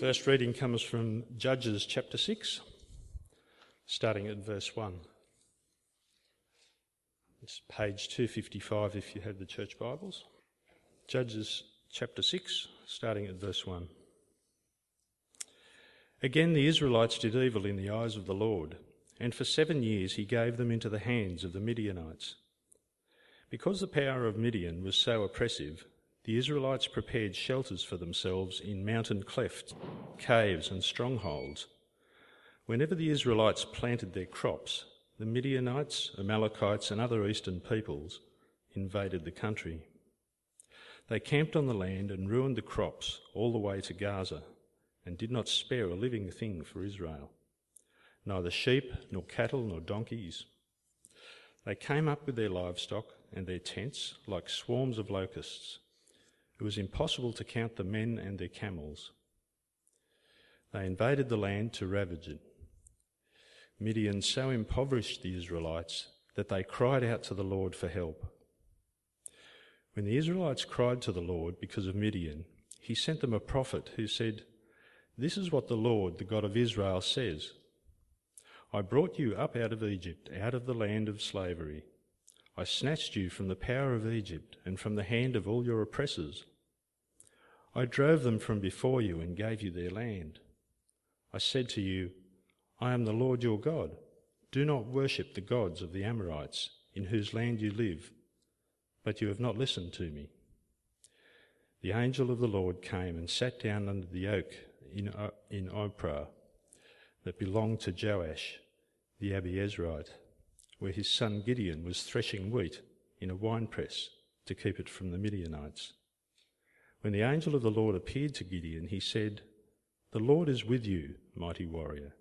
First reading comes from Judges chapter 6, starting at verse 1. It's page 255 if you have the church Bibles. Judges chapter 6, starting at verse 1. Again, the Israelites did evil in the eyes of the Lord, and for seven years he gave them into the hands of the Midianites. Because the power of Midian was so oppressive, the Israelites prepared shelters for themselves in mountain clefts, caves, and strongholds. Whenever the Israelites planted their crops, the Midianites, Amalekites, and other eastern peoples invaded the country. They camped on the land and ruined the crops all the way to Gaza and did not spare a living thing for Israel, neither sheep, nor cattle, nor donkeys. They came up with their livestock and their tents like swarms of locusts it was impossible to count the men and their camels. They invaded the land to ravage it. Midian so impoverished the Israelites that they cried out to the Lord for help. When the Israelites cried to the Lord because of Midian, he sent them a prophet who said, This is what the Lord, the God of Israel, says I brought you up out of Egypt, out of the land of slavery. I snatched you from the power of Egypt and from the hand of all your oppressors. I drove them from before you and gave you their land. I said to you, I am the Lord your God. Do not worship the gods of the Amorites, in whose land you live. But you have not listened to me. The angel of the Lord came and sat down under the oak in, uh, in Ophrah that belonged to Joash, the Abiezrite, where his son Gideon was threshing wheat in a winepress to keep it from the Midianites. When the angel of the Lord appeared to Gideon, he said, The Lord is with you, mighty warrior.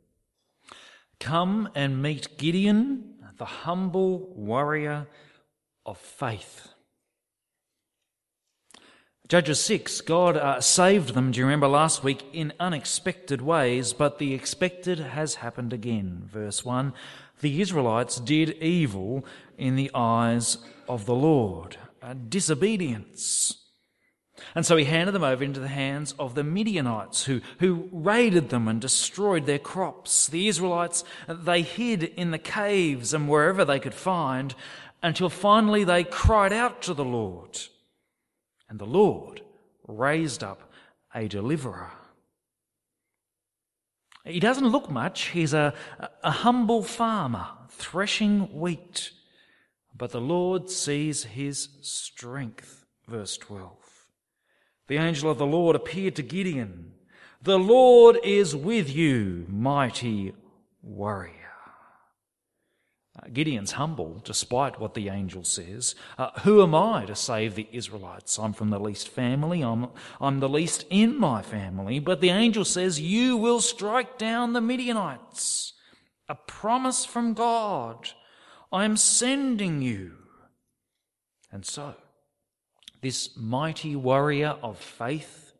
Come and meet Gideon, the humble warrior of faith. Judges 6, God uh, saved them, do you remember last week, in unexpected ways, but the expected has happened again. Verse 1 The Israelites did evil in the eyes of the Lord, uh, disobedience. And so he handed them over into the hands of the Midianites who, who raided them and destroyed their crops. The Israelites, they hid in the caves and wherever they could find until finally they cried out to the Lord. And the Lord raised up a deliverer. He doesn't look much. He's a, a humble farmer threshing wheat. But the Lord sees his strength. Verse 12 the angel of the Lord appeared to Gideon. The Lord is with you, mighty warrior. Uh, Gideon's humble, despite what the angel says. Uh, who am I to save the Israelites? I'm from the least family. I'm, I'm the least in my family. But the angel says, You will strike down the Midianites. A promise from God. I am sending you. And so, this mighty warrior of faith,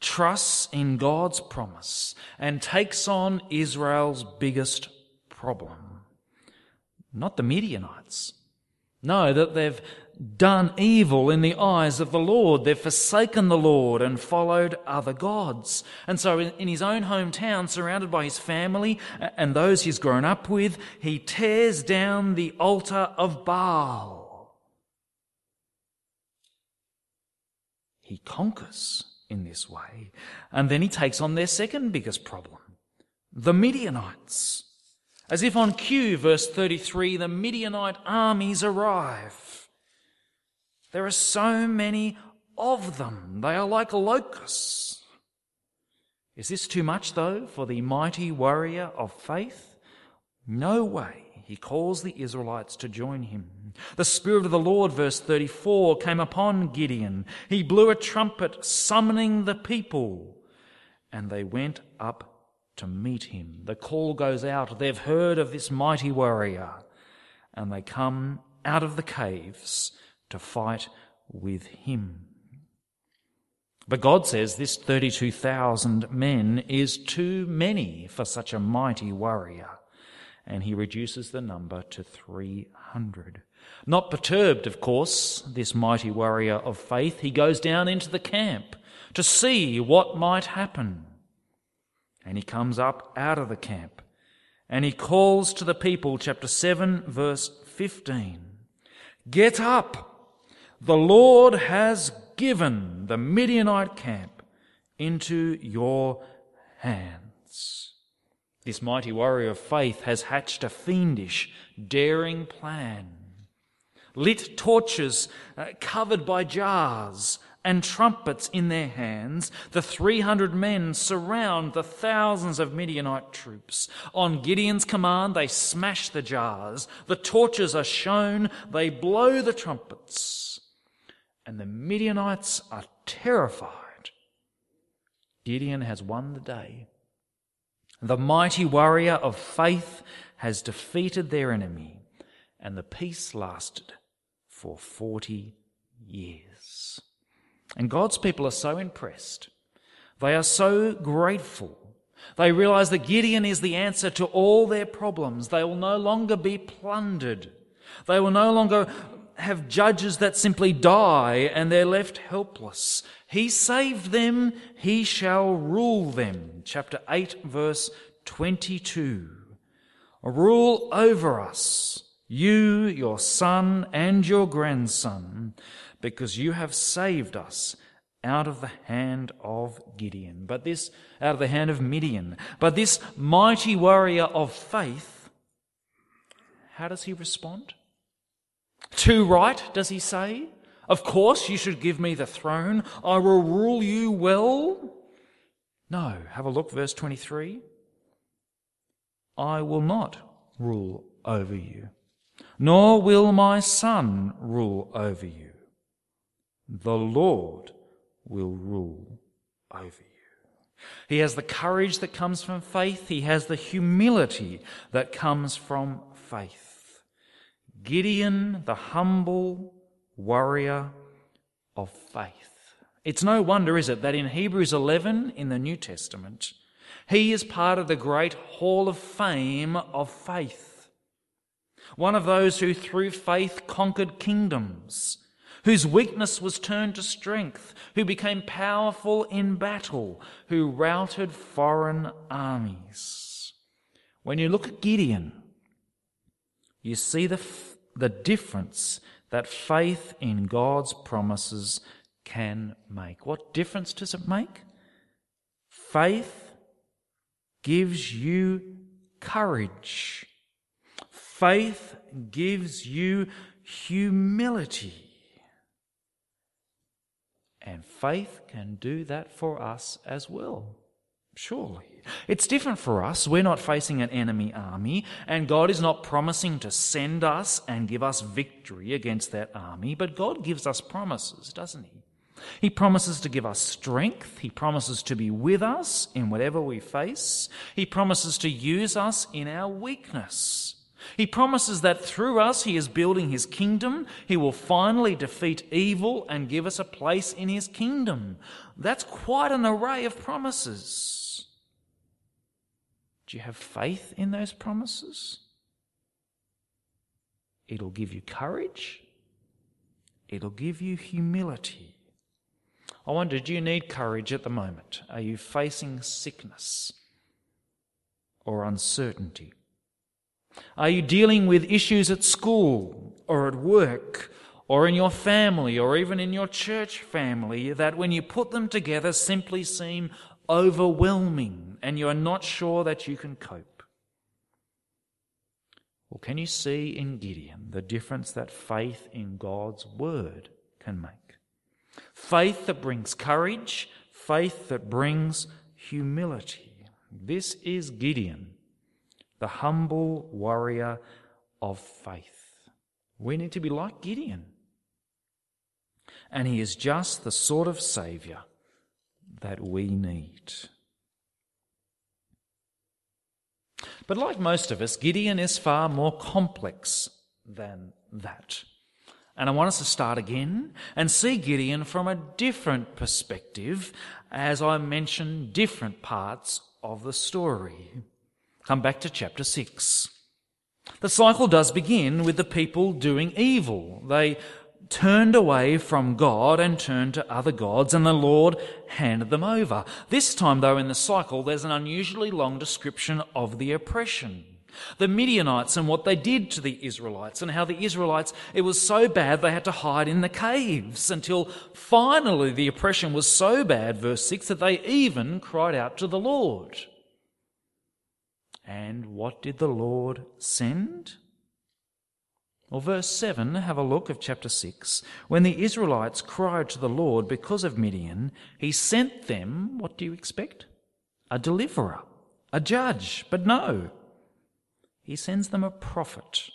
trusts in God's promise and takes on Israel's biggest problem. Not the Midianites. No, that they've done evil in the eyes of the Lord. They've forsaken the Lord and followed other gods. And so in, his own hometown, surrounded by his family and those he's grown up with, he tears down the altar of Baal He conquers in this way. And then he takes on their second biggest problem the Midianites. As if on cue, verse 33, the Midianite armies arrive. There are so many of them. They are like locusts. Is this too much, though, for the mighty warrior of faith? No way he calls the Israelites to join him. The Spirit of the Lord, verse 34, came upon Gideon. He blew a trumpet, summoning the people, and they went up to meet him. The call goes out. They've heard of this mighty warrior, and they come out of the caves to fight with him. But God says this 32,000 men is too many for such a mighty warrior and he reduces the number to 300. Not perturbed, of course, this mighty warrior of faith, he goes down into the camp to see what might happen. And he comes up out of the camp and he calls to the people, chapter 7, verse 15 Get up! The Lord has given the Midianite camp into your hands. This mighty warrior of faith has hatched a fiendish, daring plan. Lit torches uh, covered by jars and trumpets in their hands, the 300 men surround the thousands of Midianite troops. On Gideon's command, they smash the jars. The torches are shown. They blow the trumpets. And the Midianites are terrified. Gideon has won the day. The mighty warrior of faith has defeated their enemy, and the peace lasted for 40 years. And God's people are so impressed. They are so grateful. They realize that Gideon is the answer to all their problems. They will no longer be plundered. They will no longer have judges that simply die and they're left helpless. He saved them, he shall rule them. Chapter 8, verse 22. Rule over us, you, your son, and your grandson because you have saved us out of the hand of Gideon, but this, out of the hand of Midian. But this mighty warrior of faith, how does he respond? Too right, does he say? Of course you should give me the throne. I will rule you well. No, have a look, verse 23. I will not rule over you, nor will my son rule over you. The Lord will rule over you. He has the courage that comes from faith. He has the humility that comes from faith. Gideon, the humble warrior of faith. It's no wonder, is it, that in Hebrews 11 in the New Testament, he is part of the great hall of fame of faith. One of those who through faith conquered kingdoms whose weakness was turned to strength, who became powerful in battle, who routed foreign armies. When you look at Gideon, you see the, the difference that faith in God's promises can make. What difference does it make? Faith gives you courage. Faith gives you humility. And faith can do that for us as well. Surely. It's different for us. We're not facing an enemy army, and God is not promising to send us and give us victory against that army, but God gives us promises, doesn't He? He promises to give us strength. He promises to be with us in whatever we face. He promises to use us in our weakness. He promises that through us he is building his kingdom. He will finally defeat evil and give us a place in his kingdom. That's quite an array of promises. Do you have faith in those promises? It'll give you courage. It'll give you humility. I wonder, do you need courage at the moment? Are you facing sickness or uncertainty? Are you dealing with issues at school or at work or in your family or even in your church family that when you put them together simply seem overwhelming and you are not sure that you can cope? Well, can you see in Gideon the difference that faith in God's word can make? Faith that brings courage, faith that brings humility. This is Gideon the humble warrior of faith. We need to be like Gideon. And he is just the sort of Saviour that we need. But like most of us, Gideon is far more complex than that. And I want us to start again and see Gideon from a different perspective as I mention different parts of the story. Come back to chapter 6. The cycle does begin with the people doing evil. They turned away from God and turned to other gods, and the Lord handed them over. This time, though, in the cycle, there's an unusually long description of the oppression. The Midianites and what they did to the Israelites, and how the Israelites, it was so bad they had to hide in the caves until finally the oppression was so bad, verse 6, that they even cried out to the Lord. And what did the Lord send? Well, verse 7, have a look of chapter 6. When the Israelites cried to the Lord because of Midian, he sent them, what do you expect? A deliverer, a judge. But no, he sends them a prophet.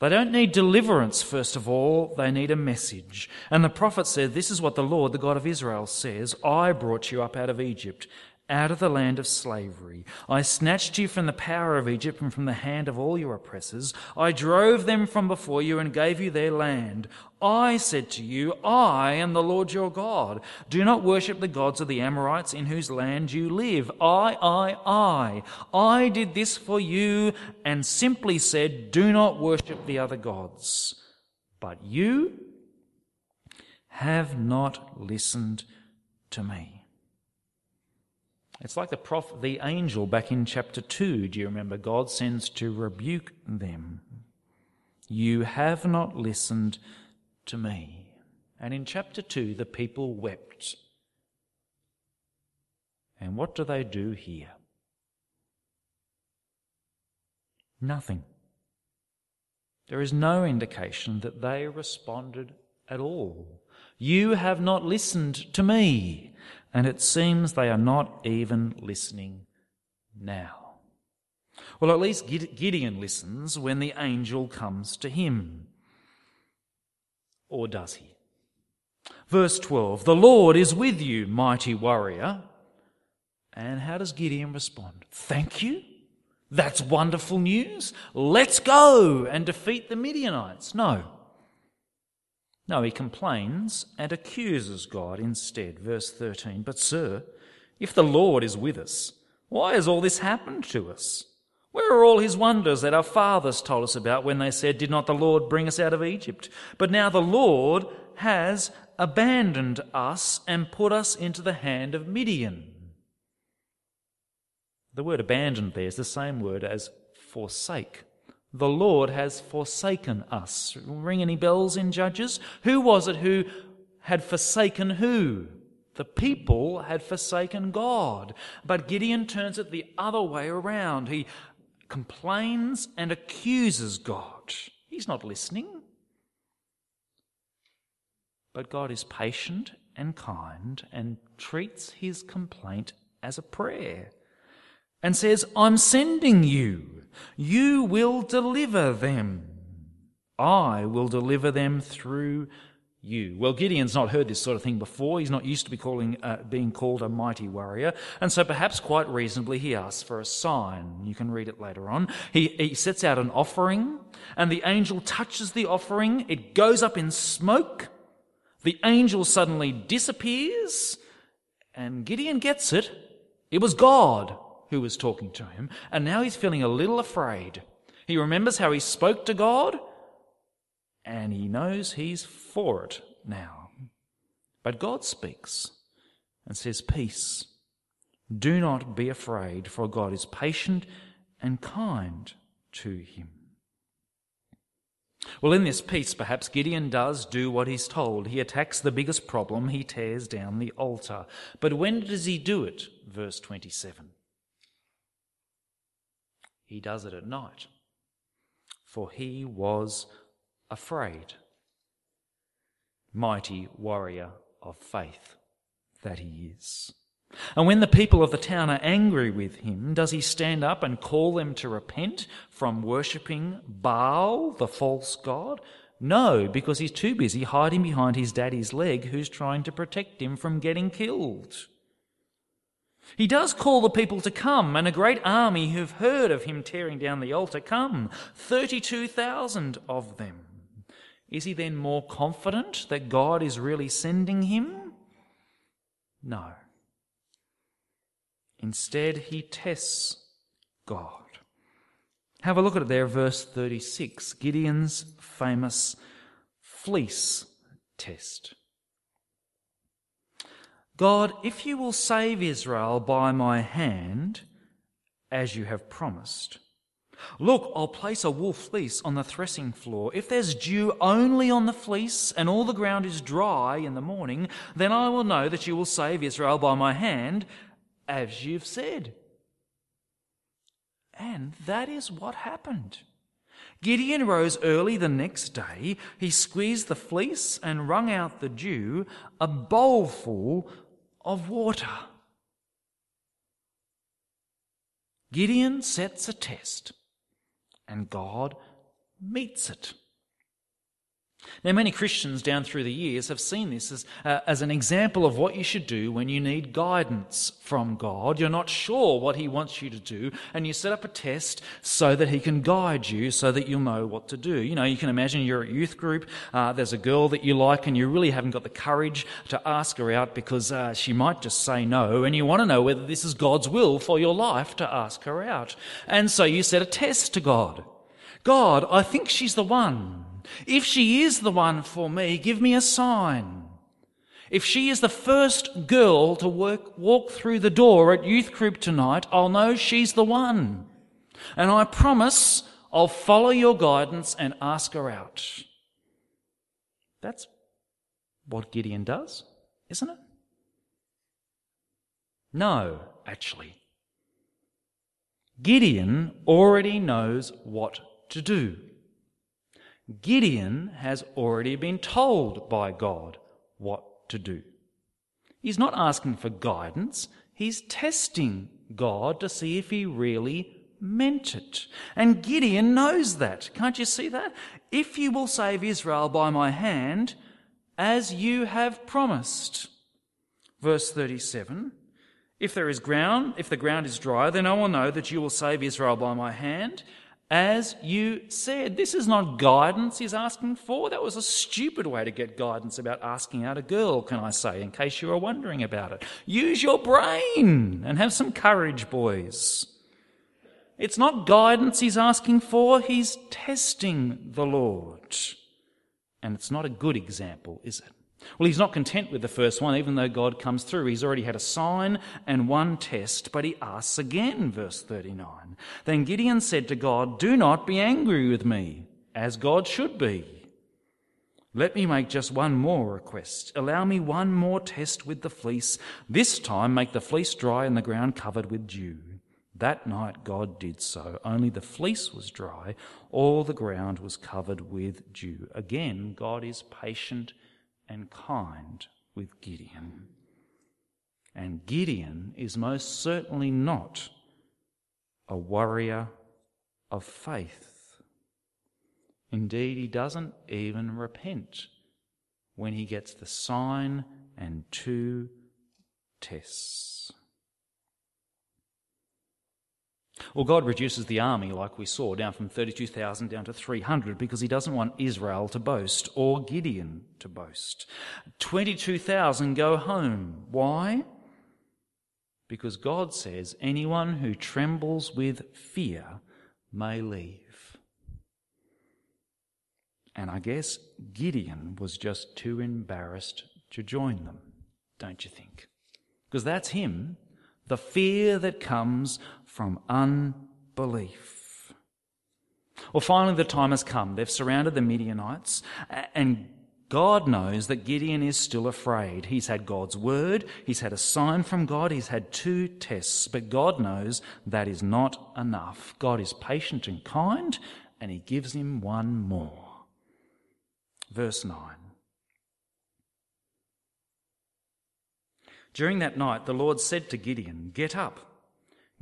They don't need deliverance, first of all, they need a message. And the prophet said, This is what the Lord, the God of Israel, says I brought you up out of Egypt out of the land of slavery. I snatched you from the power of Egypt and from the hand of all your oppressors. I drove them from before you and gave you their land. I said to you, I am the Lord your God. Do not worship the gods of the Amorites in whose land you live. I, I, I. I did this for you and simply said, do not worship the other gods. But you have not listened to me. It's like the prophet, the angel back in chapter 2. Do you remember? God sends to rebuke them. You have not listened to me. And in chapter 2, the people wept. And what do they do here? Nothing. There is no indication that they responded at all. You have not listened to me and it seems they are not even listening now. Well, at least Gideon listens when the angel comes to him. Or does he? Verse 12 The Lord is with you, mighty warrior. And how does Gideon respond? Thank you? That's wonderful news. Let's go and defeat the Midianites. No. No, he complains and accuses God instead. Verse 13. But, sir, if the Lord is with us, why has all this happened to us? Where are all his wonders that our fathers told us about when they said, Did not the Lord bring us out of Egypt? But now the Lord has abandoned us and put us into the hand of Midian. The word abandoned there is the same word as forsake. The Lord has forsaken us. Ring any bells in Judges? Who was it who had forsaken who? The people had forsaken God. But Gideon turns it the other way around. He complains and accuses God. He's not listening. But God is patient and kind and treats his complaint as a prayer and says, I'm sending you. You will deliver them. I will deliver them through you. Well, Gideon's not heard this sort of thing before. He's not used to be calling, uh, being called a mighty warrior. And so perhaps quite reasonably he asks for a sign. You can read it later on. He, he sets out an offering and the angel touches the offering. It goes up in smoke. The angel suddenly disappears and Gideon gets it. It was God who was talking to him, and now he's feeling a little afraid. He remembers how he spoke to God, and he knows he's for it now. But God speaks and says, Peace. Do not be afraid, for God is patient and kind to him. Well, in this piece, perhaps Gideon does do what he's told. He attacks the biggest problem, he tears down the altar. But when does he do it? Verse 27. He does it at night, for he was afraid. Mighty warrior of faith that he is. And when the people of the town are angry with him, does he stand up and call them to repent from worshipping Baal, the false god? No, because he's too busy hiding behind his daddy's leg who's trying to protect him from getting killed. He does call the people to come, and a great army who've heard of him tearing down the altar come 32,000 of them. Is he then more confident that God is really sending him? No. Instead, he tests God. Have a look at it there, verse 36. Gideon's famous fleece test. God, if you will save Israel by my hand, as you have promised, Look, I'll place a wool fleece on the threshing floor. If there's dew only on the fleece and all the ground is dry in the morning, then I will know that you will save Israel by my hand, as you've said. And that is what happened. Gideon rose early the next day. He squeezed the fleece and wrung out the dew, a bowlful of water. Gideon sets a test and God meets it. Now, many Christians down through the years have seen this as, uh, as an example of what you should do when you need guidance from God. You're not sure what He wants you to do, and you set up a test so that He can guide you so that you'll know what to do. You know, you can imagine you're at youth group, uh, there's a girl that you like, and you really haven't got the courage to ask her out because uh, she might just say no, and you want to know whether this is God's will for your life to ask her out. And so you set a test to God. God, I think she's the one. If she is the one for me, give me a sign. If she is the first girl to work, walk through the door at youth group tonight, I'll know she's the one. And I promise I'll follow your guidance and ask her out. That's what Gideon does, isn't it? No, actually. Gideon already knows what to do. Gideon has already been told by God what to do. He's not asking for guidance, he's testing God to see if he really meant it. And Gideon knows that. Can't you see that? If you will save Israel by my hand, as you have promised. Verse 37 If there is ground, if the ground is dry, then I will know that you will save Israel by my hand as you said. This is not guidance he's asking for. That was a stupid way to get guidance about asking out a girl, can I say, in case you were wondering about it. Use your brain and have some courage, boys. It's not guidance he's asking for, he's testing the Lord. And it's not a good example, is it? Well, he's not content with the first one, even though God comes through. He's already had a sign and one test, but he asks again, verse 39. Then Gideon said to God, Do not be angry with me, as God should be. Let me make just one more request. Allow me one more test with the fleece. This time make the fleece dry and the ground covered with dew. That night God did so. Only the fleece was dry, all the ground was covered with dew. Again, God is patient and kind with Gideon. And Gideon is most certainly not a warrior of faith. Indeed, he doesn't even repent when he gets the sign and two tests. Well, God reduces the army, like we saw, down from 32,000 down to 300 because he doesn't want Israel to boast or Gideon to boast. 22,000 go home. Why? Because God says anyone who trembles with fear may leave. And I guess Gideon was just too embarrassed to join them, don't you think? Because that's him. The fear that comes from unbelief. Well, finally, the time has come. They've surrounded the Midianites, and God knows that Gideon is still afraid. He's had God's word, he's had a sign from God, he's had two tests, but God knows that is not enough. God is patient and kind, and he gives him one more. Verse 9. During that night, the Lord said to Gideon, Get up.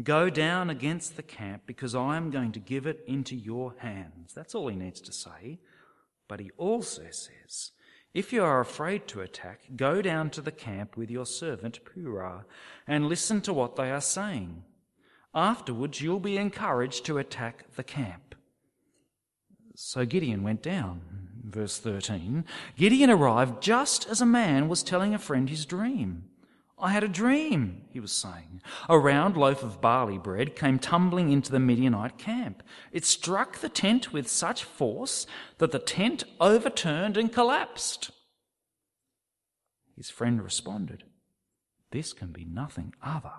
Go down against the camp because I am going to give it into your hands. That's all he needs to say. But he also says, If you are afraid to attack, go down to the camp with your servant Purah and listen to what they are saying. Afterwards, you'll be encouraged to attack the camp. So Gideon went down. Verse 13 Gideon arrived just as a man was telling a friend his dream. I had a dream, he was saying. A round loaf of barley bread came tumbling into the Midianite camp. It struck the tent with such force that the tent overturned and collapsed. His friend responded, This can be nothing other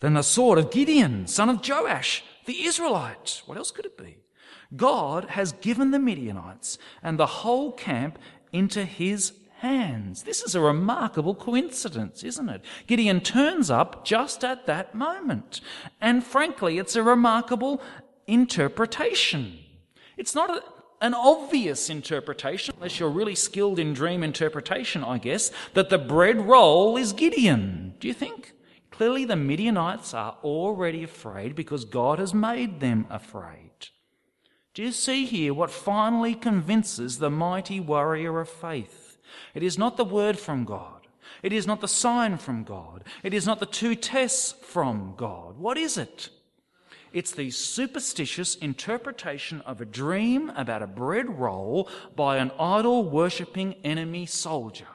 than the sword of Gideon, son of Joash, the Israelite. What else could it be? God has given the Midianites and the whole camp into his hands. This is a remarkable coincidence, isn't it? Gideon turns up just at that moment. And frankly, it's a remarkable interpretation. It's not a, an obvious interpretation, unless you're really skilled in dream interpretation, I guess, that the bread roll is Gideon. Do you think? Clearly, the Midianites are already afraid because God has made them afraid. Do you see here what finally convinces the mighty warrior of faith? It is not the word from God. It is not the sign from God. It is not the two tests from God. What is it? It's the superstitious interpretation of a dream about a bread roll by an idol worshipping enemy soldier.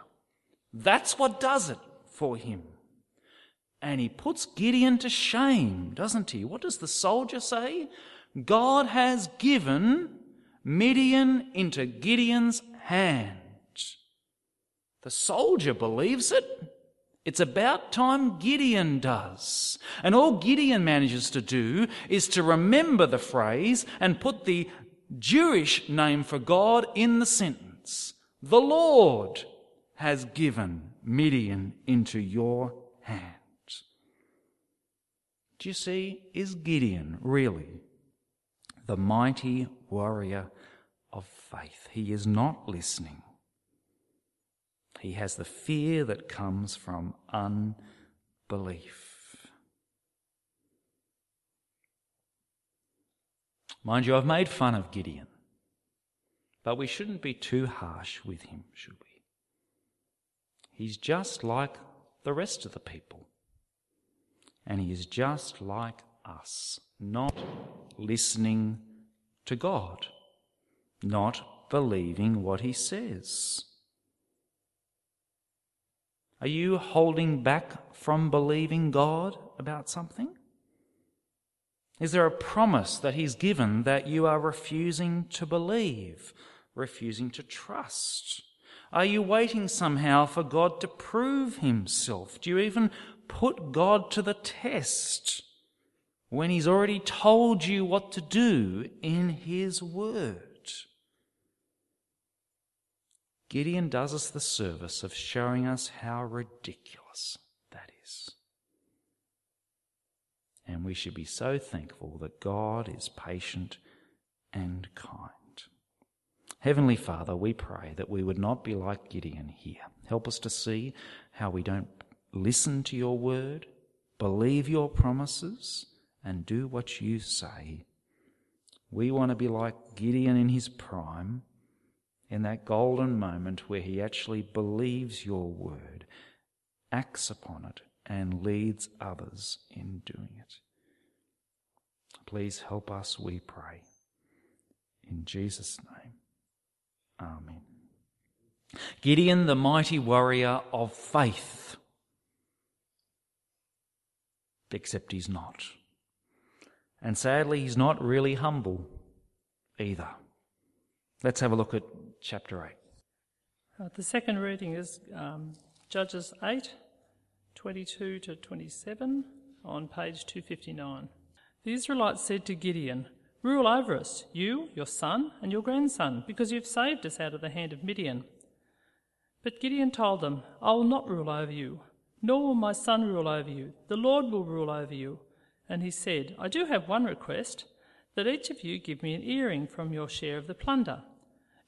That's what does it for him. And he puts Gideon to shame, doesn't he? What does the soldier say? God has given Midian into Gideon's hand. The soldier believes it. It's about time Gideon does. And all Gideon manages to do is to remember the phrase and put the Jewish name for God in the sentence. The Lord has given Midian into your hands. Do you see? Is Gideon really the mighty warrior of faith? He is not listening. He has the fear that comes from unbelief. Mind you, I've made fun of Gideon, but we shouldn't be too harsh with him, should we? He's just like the rest of the people. And he is just like us, not listening to God, not believing what he says. Are you holding back from believing God about something? Is there a promise that He's given that you are refusing to believe, refusing to trust? Are you waiting somehow for God to prove Himself? Do you even put God to the test when He's already told you what to do in His Word? Gideon does us the service of showing us how ridiculous that is. And we should be so thankful that God is patient and kind. Heavenly Father, we pray that we would not be like Gideon here. Help us to see how we don't listen to your word, believe your promises, and do what you say. We want to be like Gideon in his prime in that golden moment where he actually believes your word, acts upon it, and leads others in doing it. Please help us, we pray. In Jesus' name, Amen. Gideon, the mighty warrior of faith. Except he's not. And sadly, he's not really humble either. Let's have a look at chapter 8. Uh, the second reading is um, Judges 8, 22 to 27 on page 259. The Israelites said to Gideon, Rule over us, you, your son, and your grandson, because you've saved us out of the hand of Midian. But Gideon told them, I will not rule over you, nor will my son rule over you. The Lord will rule over you. And he said, I do have one request that each of you give me an earring from your share of the plunder.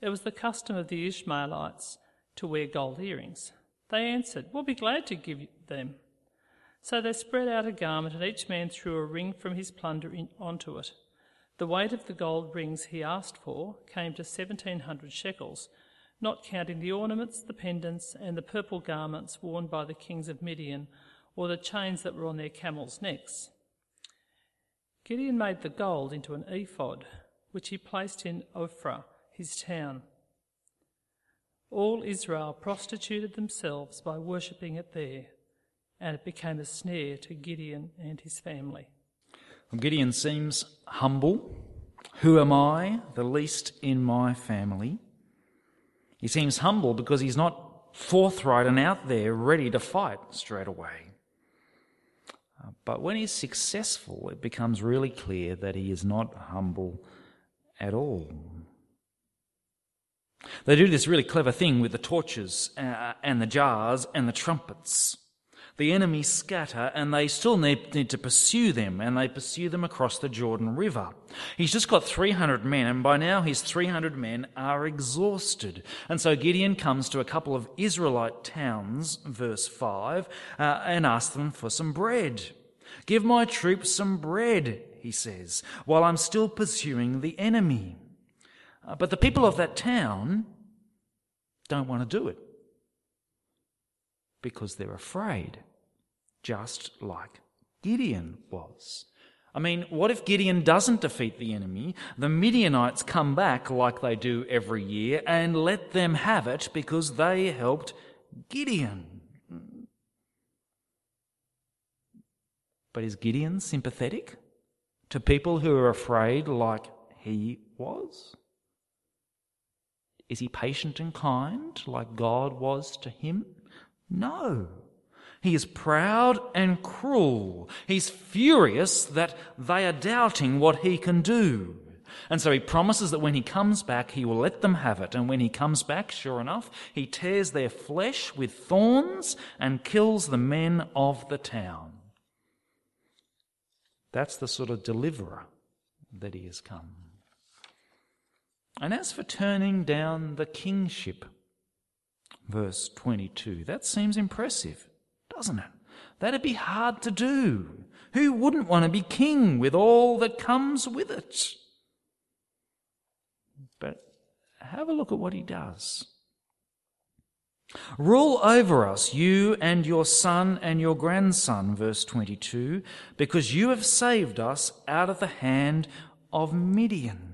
It was the custom of the Ishmaelites to wear gold earrings. They answered, We'll be glad to give them. So they spread out a garment, and each man threw a ring from his plunder in, onto it. The weight of the gold rings he asked for came to 1700 shekels, not counting the ornaments, the pendants, and the purple garments worn by the kings of Midian, or the chains that were on their camels' necks. Gideon made the gold into an ephod, which he placed in Ophrah his town. All Israel prostituted themselves by worshipping it there, and it became a snare to Gideon and his family. Gideon seems humble. Who am I, the least in my family? He seems humble because he's not forthright and out there ready to fight straight away. Uh, but when he's successful, it becomes really clear that he is not humble at all. They do this really clever thing with the torches uh, and the jars and the trumpets. The enemy scatter and they still need, need, to pursue them and they pursue them across the Jordan River. He's just got 300 men and by now his 300 men are exhausted. And so Gideon comes to a couple of Israelite towns, verse 5, uh, and asks them for some bread. Give my troops some bread, he says, while I'm still pursuing the enemy. Uh, but the people of that town don't want to do it because they're afraid, just like Gideon was. I mean, what if Gideon doesn't defeat the enemy? The Midianites come back like they do every year and let them have it because they helped Gideon. But is Gideon sympathetic to people who are afraid like he was? Is he patient and kind like God was to him? No. He is proud and cruel. He's furious that they are doubting what he can do. And so he promises that when he comes back, he will let them have it. And when he comes back, sure enough, he tears their flesh with thorns and kills the men of the town. That's the sort of deliverer that he has come. And as for turning down the kingship, verse 22, that seems impressive, doesn't it? That'd be hard to do. Who wouldn't want to be king with all that comes with it? But have a look at what he does. Rule over us, you and your son and your grandson, verse 22, because you have saved us out of the hand of Midian.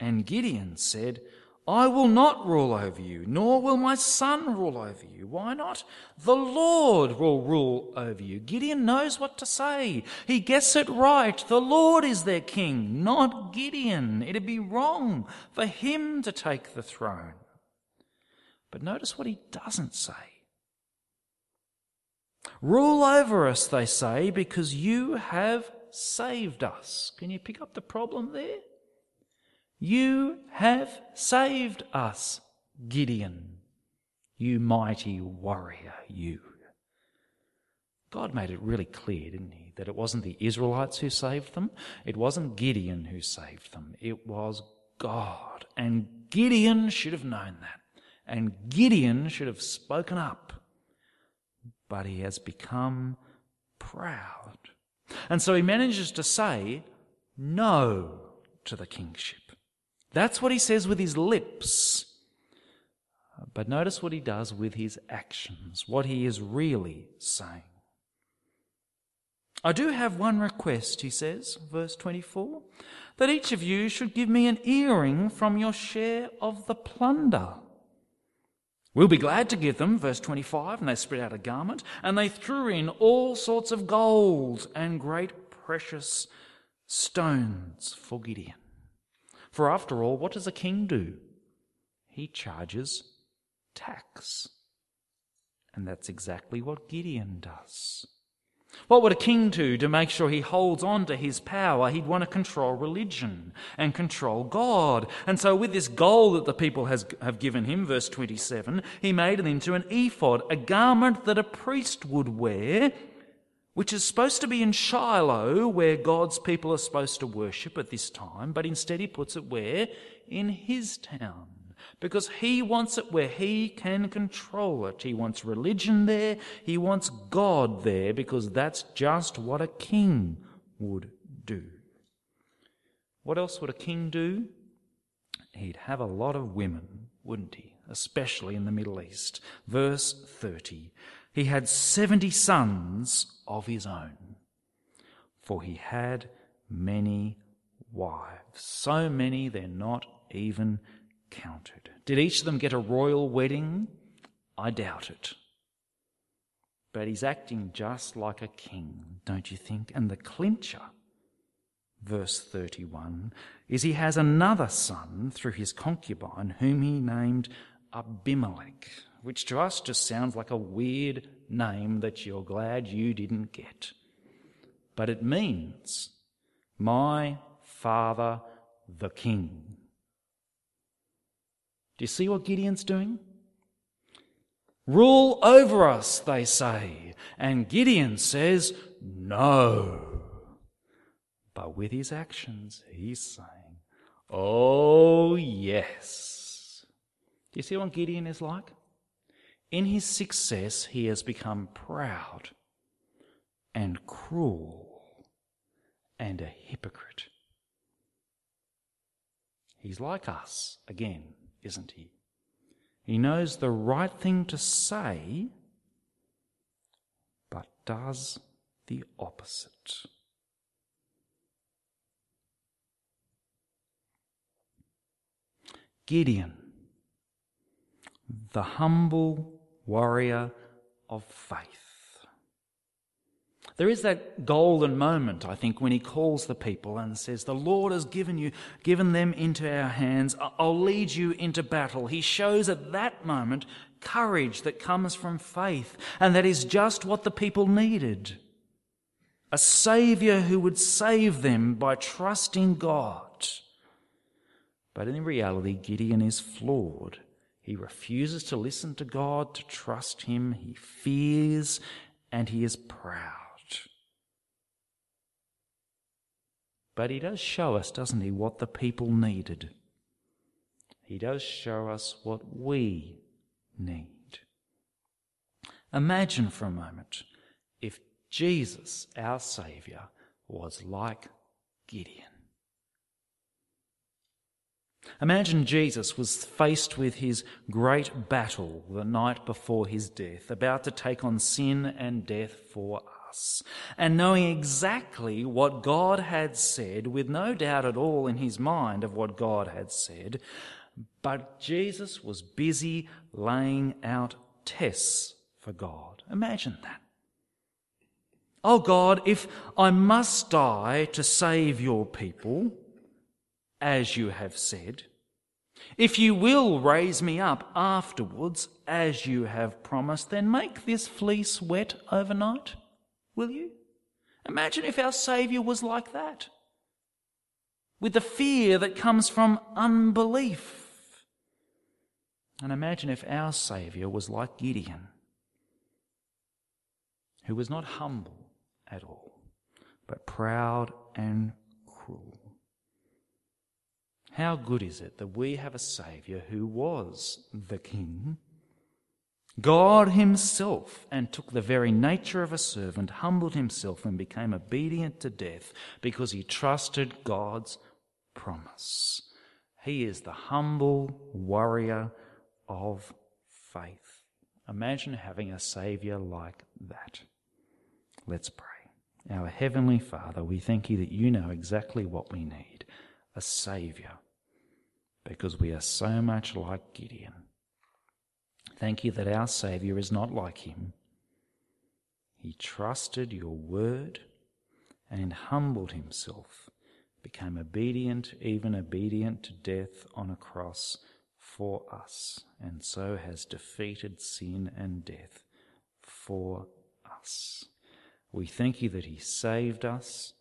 And Gideon said, I will not rule over you, nor will my son rule over you. Why not? The Lord will rule over you. Gideon knows what to say. He gets it right. The Lord is their king, not Gideon. It'd be wrong for him to take the throne. But notice what he doesn't say. Rule over us, they say, because you have saved us. Can you pick up the problem there? You have saved us, Gideon, you mighty warrior, you. God made it really clear, didn't he, that it wasn't the Israelites who saved them, it wasn't Gideon who saved them, it was God. And Gideon should have known that. And Gideon should have spoken up. But he has become proud. And so he manages to say no to the kingship. That's what he says with his lips. But notice what he does with his actions, what he is really saying. I do have one request, he says, verse 24, that each of you should give me an earring from your share of the plunder. We'll be glad to give them, verse 25, and they spread out a garment, and they threw in all sorts of gold and great precious stones for Gideon. For after all, what does a king do? He charges tax. And that's exactly what Gideon does. What would a king do to make sure he holds on to his power? He'd want to control religion and control God. And so, with this gold that the people has, have given him, verse 27, he made it into an ephod, a garment that a priest would wear, which is supposed to be in Shiloh, where God's people are supposed to worship at this time, but instead he puts it where? In his town because he wants it where he can control it. He wants religion there, he wants God there, because that's just what a king would do. What else would a king do? He'd have a lot of women, wouldn't he? Especially in the Middle East. Verse 30. He had 70 sons of his own, for he had many wives. So many they're not even counted. Did each of them get a royal wedding? I doubt it. But he's acting just like a king, don't you think? And the clincher, verse 31, is he has another son through his concubine whom he named Abimelech, which to us just sounds like a weird name that you're glad you didn't get. But it means my father the king. Do you see what Gideon's doing? Rule over us, they say. And Gideon says, no. But with his actions, he's saying, oh, yes. Do you see what Gideon is like? In his success, he has become proud and cruel and a hypocrite. He's like us again, isn't he? He knows the right thing to say, but does the opposite. Gideon, the humble warrior of faith. There is that golden moment, I think, when he calls the people and says, The Lord has given you, given them into our hands. I'll lead you into battle. He shows at that moment courage that comes from faith, and that is just what the people needed. A Saviour who would save them by trusting God. But in reality, Gideon is flawed. He refuses to listen to God, to trust Him. He fears, and he is proud. But he does show us, doesn't he, what the people needed. He does show us what we need. Imagine for a moment if Jesus, our Saviour, was like Gideon. Imagine Jesus was faced with his great battle the night before his death, about to take on sin and death for us. And knowing exactly what God had said, with no doubt at all in his mind of what God had said, but Jesus was busy laying out tests for God. Imagine that. Oh God, if I must die to save your people, as you have said, if you will raise me up afterwards, as you have promised, then make this fleece wet overnight. Will you? Imagine if our Saviour was like that, with the fear that comes from unbelief. And imagine if our Saviour was like Gideon, who was not humble at all, but proud and. How good is it that we have a Saviour who was the King God Himself, and took the very nature of a servant, humbled Himself, and became obedient to death because He trusted God's promise. He is the humble warrior of faith. Imagine having a Saviour like that. Let's pray. Our Heavenly Father, we thank you that you know exactly what we need a Saviour, because we are so much like Gideon. Thank you that our Saviour is not like him. He trusted your word and humbled himself, became obedient, even obedient to death on a cross for us, and so has defeated sin and death for us. We thank you that he saved us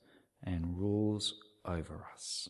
and rules over us.